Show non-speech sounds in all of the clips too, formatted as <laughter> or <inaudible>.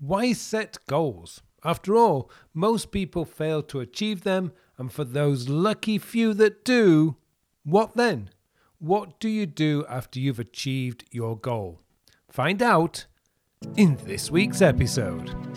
Why set goals? After all, most people fail to achieve them, and for those lucky few that do, what then? What do you do after you've achieved your goal? Find out in this week's episode.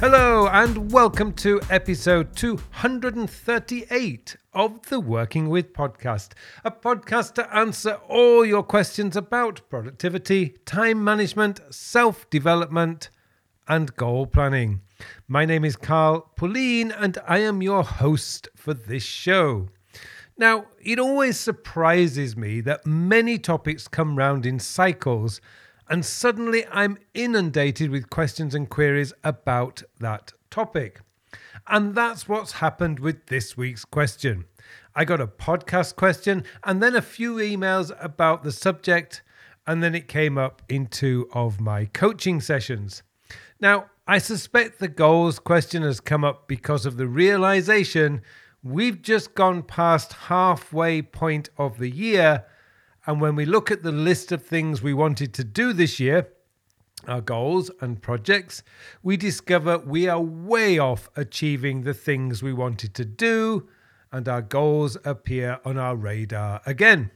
Hello, and welcome to episode 238 of the Working With podcast, a podcast to answer all your questions about productivity, time management, self development, and goal planning. My name is Carl Pullein, and I am your host for this show. Now, it always surprises me that many topics come round in cycles and suddenly I'm inundated with questions and queries about that topic. And that's what's happened with this week's question. I got a podcast question and then a few emails about the subject, and then it came up in two of my coaching sessions. Now, I suspect the goals question has come up because of the realization we've just gone past halfway point of the year and when we look at the list of things we wanted to do this year, our goals and projects, we discover we are way off achieving the things we wanted to do, and our goals appear on our radar again.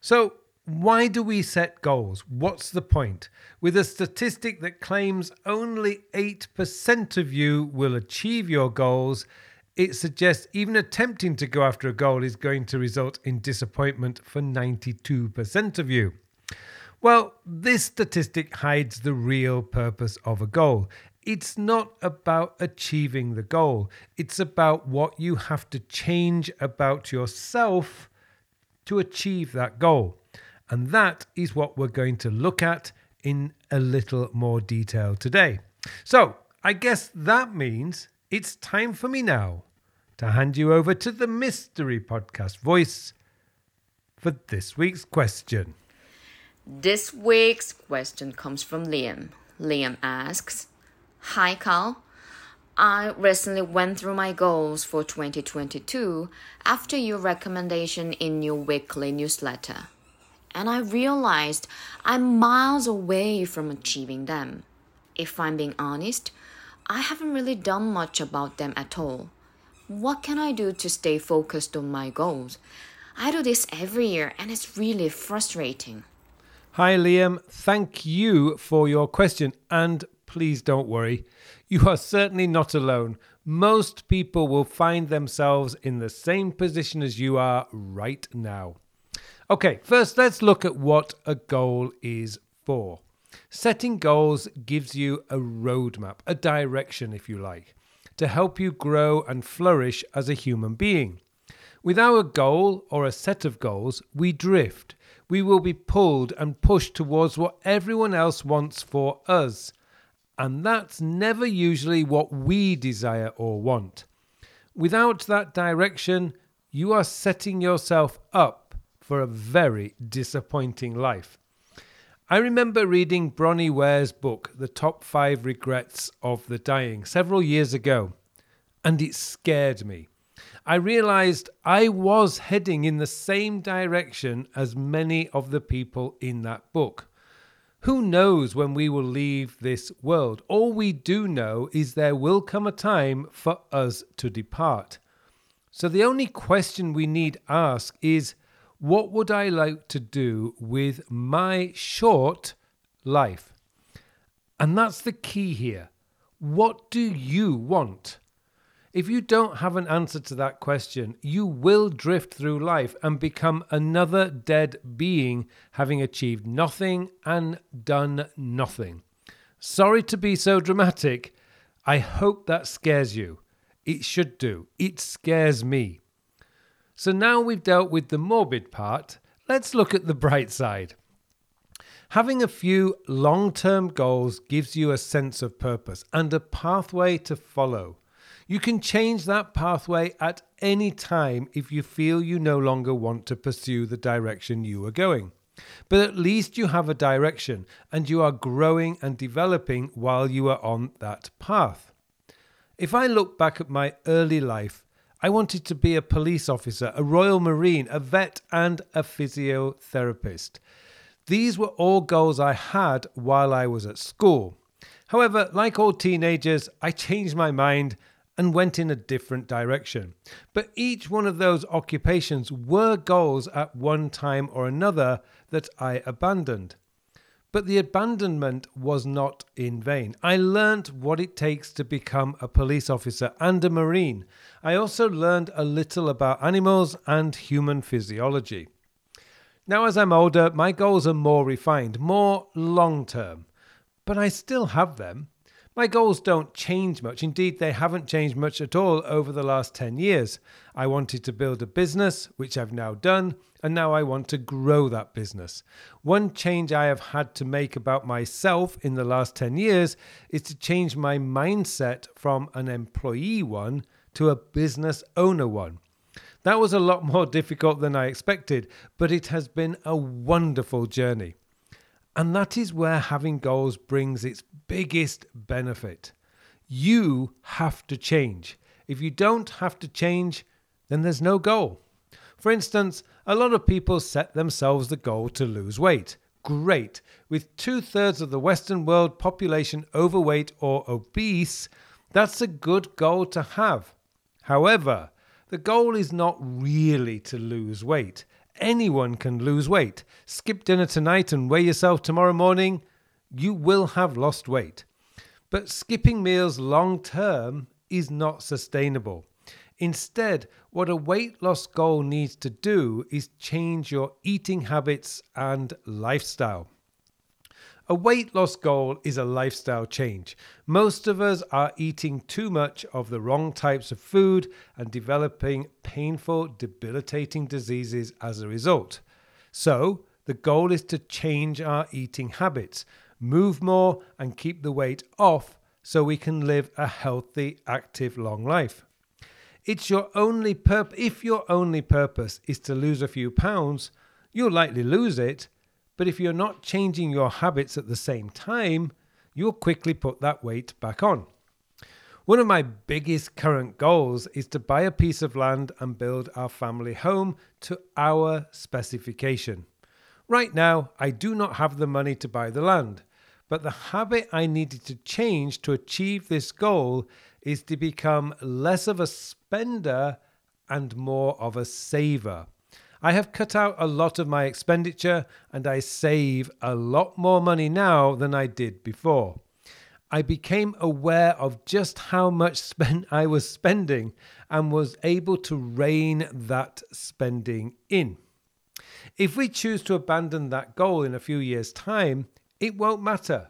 So, why do we set goals? What's the point? With a statistic that claims only 8% of you will achieve your goals, it suggests even attempting to go after a goal is going to result in disappointment for 92% of you. Well, this statistic hides the real purpose of a goal. It's not about achieving the goal, it's about what you have to change about yourself to achieve that goal. And that is what we're going to look at in a little more detail today. So, I guess that means it's time for me now to hand you over to the mystery podcast voice for this week's question. This week's question comes from Liam. Liam asks Hi, Carl. I recently went through my goals for 2022 after your recommendation in your weekly newsletter, and I realized I'm miles away from achieving them. If I'm being honest, I haven't really done much about them at all. What can I do to stay focused on my goals? I do this every year and it's really frustrating. Hi, Liam. Thank you for your question. And please don't worry, you are certainly not alone. Most people will find themselves in the same position as you are right now. Okay, first let's look at what a goal is for. Setting goals gives you a roadmap, a direction, if you like, to help you grow and flourish as a human being. Without a goal or a set of goals, we drift. We will be pulled and pushed towards what everyone else wants for us. And that's never usually what we desire or want. Without that direction, you are setting yourself up for a very disappointing life. I remember reading Bronnie Ware's book, The Top Five Regrets of the Dying, several years ago, and it scared me. I realized I was heading in the same direction as many of the people in that book. Who knows when we will leave this world? All we do know is there will come a time for us to depart. So the only question we need ask is what would I like to do with my short life? And that's the key here. What do you want? If you don't have an answer to that question, you will drift through life and become another dead being, having achieved nothing and done nothing. Sorry to be so dramatic. I hope that scares you. It should do. It scares me. So now we've dealt with the morbid part, let's look at the bright side. Having a few long term goals gives you a sense of purpose and a pathway to follow. You can change that pathway at any time if you feel you no longer want to pursue the direction you are going. But at least you have a direction and you are growing and developing while you are on that path. If I look back at my early life, I wanted to be a police officer, a Royal Marine, a vet, and a physiotherapist. These were all goals I had while I was at school. However, like all teenagers, I changed my mind and went in a different direction. But each one of those occupations were goals at one time or another that I abandoned. But the abandonment was not in vain. I learnt what it takes to become a police officer and a marine. I also learned a little about animals and human physiology. Now, as I'm older, my goals are more refined, more long term, but I still have them. My goals don't change much. Indeed, they haven't changed much at all over the last 10 years. I wanted to build a business, which I've now done, and now I want to grow that business. One change I have had to make about myself in the last 10 years is to change my mindset from an employee one to a business owner one. That was a lot more <laughs> difficult than I expected, but it has been a wonderful journey. And that is where having goals brings its biggest benefit. You have to change. If you don't have to change, then there's no goal. For instance, a lot of people set themselves the goal to lose weight. Great. With two thirds of the Western world population overweight or obese, that's a good goal to have. However, the goal is not really to lose weight. Anyone can lose weight. Skip dinner tonight and weigh yourself tomorrow morning. You will have lost weight. But skipping meals long term is not sustainable. Instead, what a weight loss goal needs to do is change your eating habits and lifestyle. A weight loss goal is a lifestyle change. Most of us are eating too much of the wrong types of food and developing painful, debilitating diseases as a result. So, the goal is to change our eating habits, move more, and keep the weight off so we can live a healthy, active, long life. It's your only purpose. If your only purpose is to lose a few pounds, you'll likely lose it but if you're not changing your habits at the same time, you'll quickly put that weight back on. One of my biggest current goals is to buy a piece of land and build our family home to our specification. Right now, I do not have the money to buy the land, but the habit I needed to change to achieve this goal is to become less of a spender and more of a saver. I have cut out a lot of my expenditure and I save a lot more money now than I did before. I became aware of just how much spend <laughs> I was spending and was able to rein that spending in. If we choose to abandon that goal in a few years' time, it won't matter.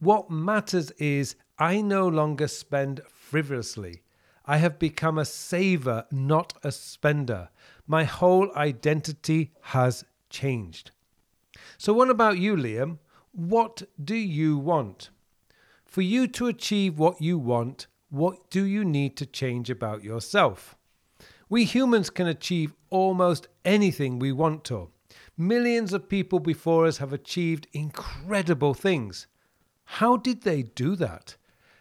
What matters is I no longer spend frivolously. I have become a saver, not a spender my whole identity has changed. So, what about you, Liam? What do you want? For you to achieve what you want, what do you need to change about yourself? We humans can achieve almost anything we want to. Millions of people before us have achieved incredible things. How did they do that?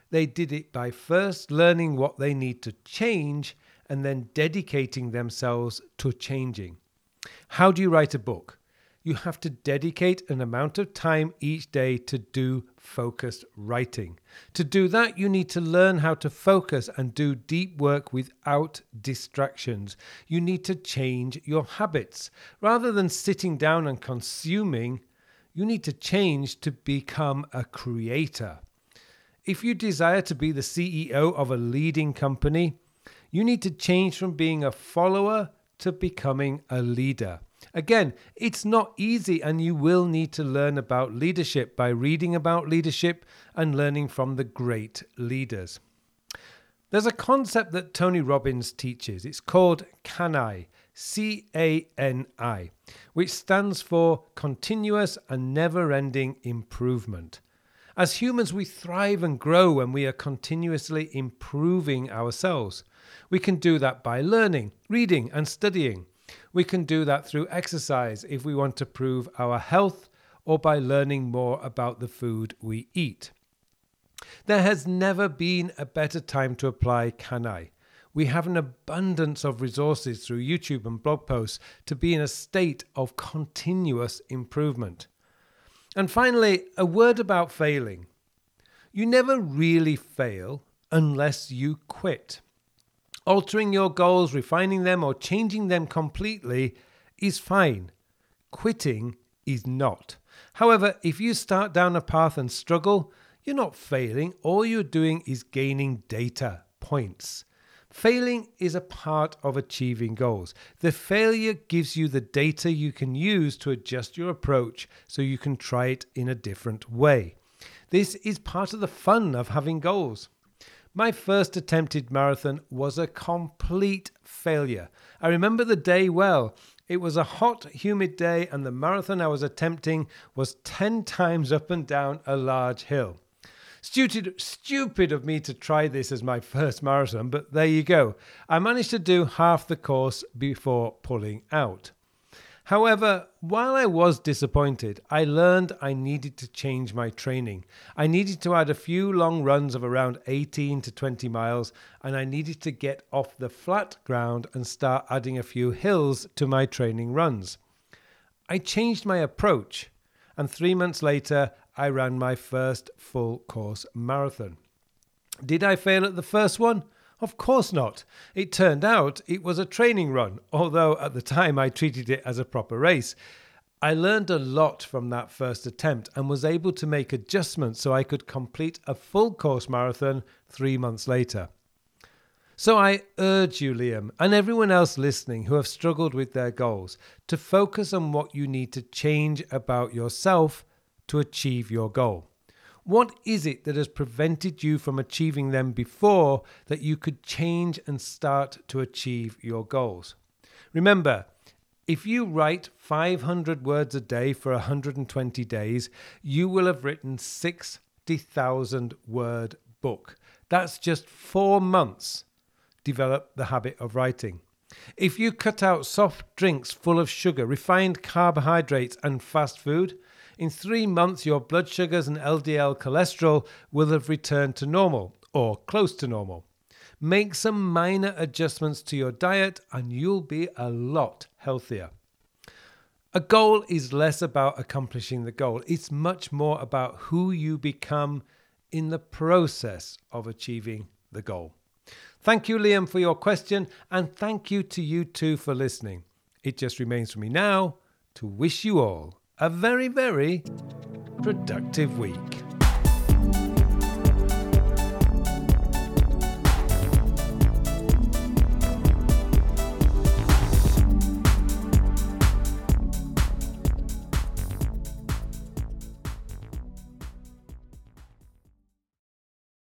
They did it by first learning what they need to change and then dedicating themselves to changing. How do you write a book? You have to dedicate an amount of time each day to do focused writing. To do that, you need to learn how to focus and do deep work without distractions. You need to change your habits. Rather than sitting down and consuming, you need to change to become a creator. If you desire to be the CEO of a leading company, you need to change from being a follower to becoming a leader. Again, it's not easy, and you will need to learn about leadership by reading about leadership and learning from the great leaders. There's a concept that Tony Robbins teaches. It's called CANI, C A N I, which stands for continuous and never ending improvement. As humans, we thrive and grow when we are continuously improving ourselves. We can do that by learning, reading, and studying. We can do that through exercise if we want to prove our health or by learning more about the food we eat. There has never been a better time to apply CANI. We have an abundance of resources through YouTube and blog posts to be in a state of continuous improvement. And finally, a word about failing. You never really fail unless you quit. Altering your goals, refining them, or changing them completely is fine. Quitting is not. However, if you start down a path and struggle, you're not failing. All you're doing is gaining data points. Failing is a part of achieving goals. The failure gives you the data you can use to adjust your approach so you can try it in a different way. This is part of the fun of having goals. My first attempted marathon was a complete failure. I remember the day well. It was a hot, humid day, and the marathon I was attempting was 10 times up and down a large hill. Stupid, stupid of me to try this as my first marathon, but there you go. I managed to do half the course before pulling out. However, while I was disappointed, I learned I needed to change my training. I needed to add a few long runs of around 18 to 20 miles, and I needed to get off the flat ground and start adding a few hills to my training runs. I changed my approach, and three months later, I ran my first full course marathon. Did I fail at the first one? Of course not. It turned out it was a training run, although at the time I treated it as a proper race. I learned a lot from that first attempt and was able to make adjustments so I could complete a full course marathon three months later. So I urge you, Liam, and everyone else listening who have struggled with their goals, to focus on what you need to change about yourself to achieve your goal. What is it that has prevented you from achieving them before that you could change and start to achieve your goals? Remember, if you write 500 words a day for 120 days, you will have written 60,000 word book. That's just 4 months. Develop the habit of writing. If you cut out soft drinks full of sugar, refined carbohydrates, and fast food, in three months, your blood sugars and LDL cholesterol will have returned to normal or close to normal. Make some minor adjustments to your diet and you'll be a lot healthier. A goal is less about accomplishing the goal, it's much more about who you become in the process of achieving the goal. Thank you, Liam, for your question, and thank you to you too for listening. It just remains for me now to wish you all a very, very productive week.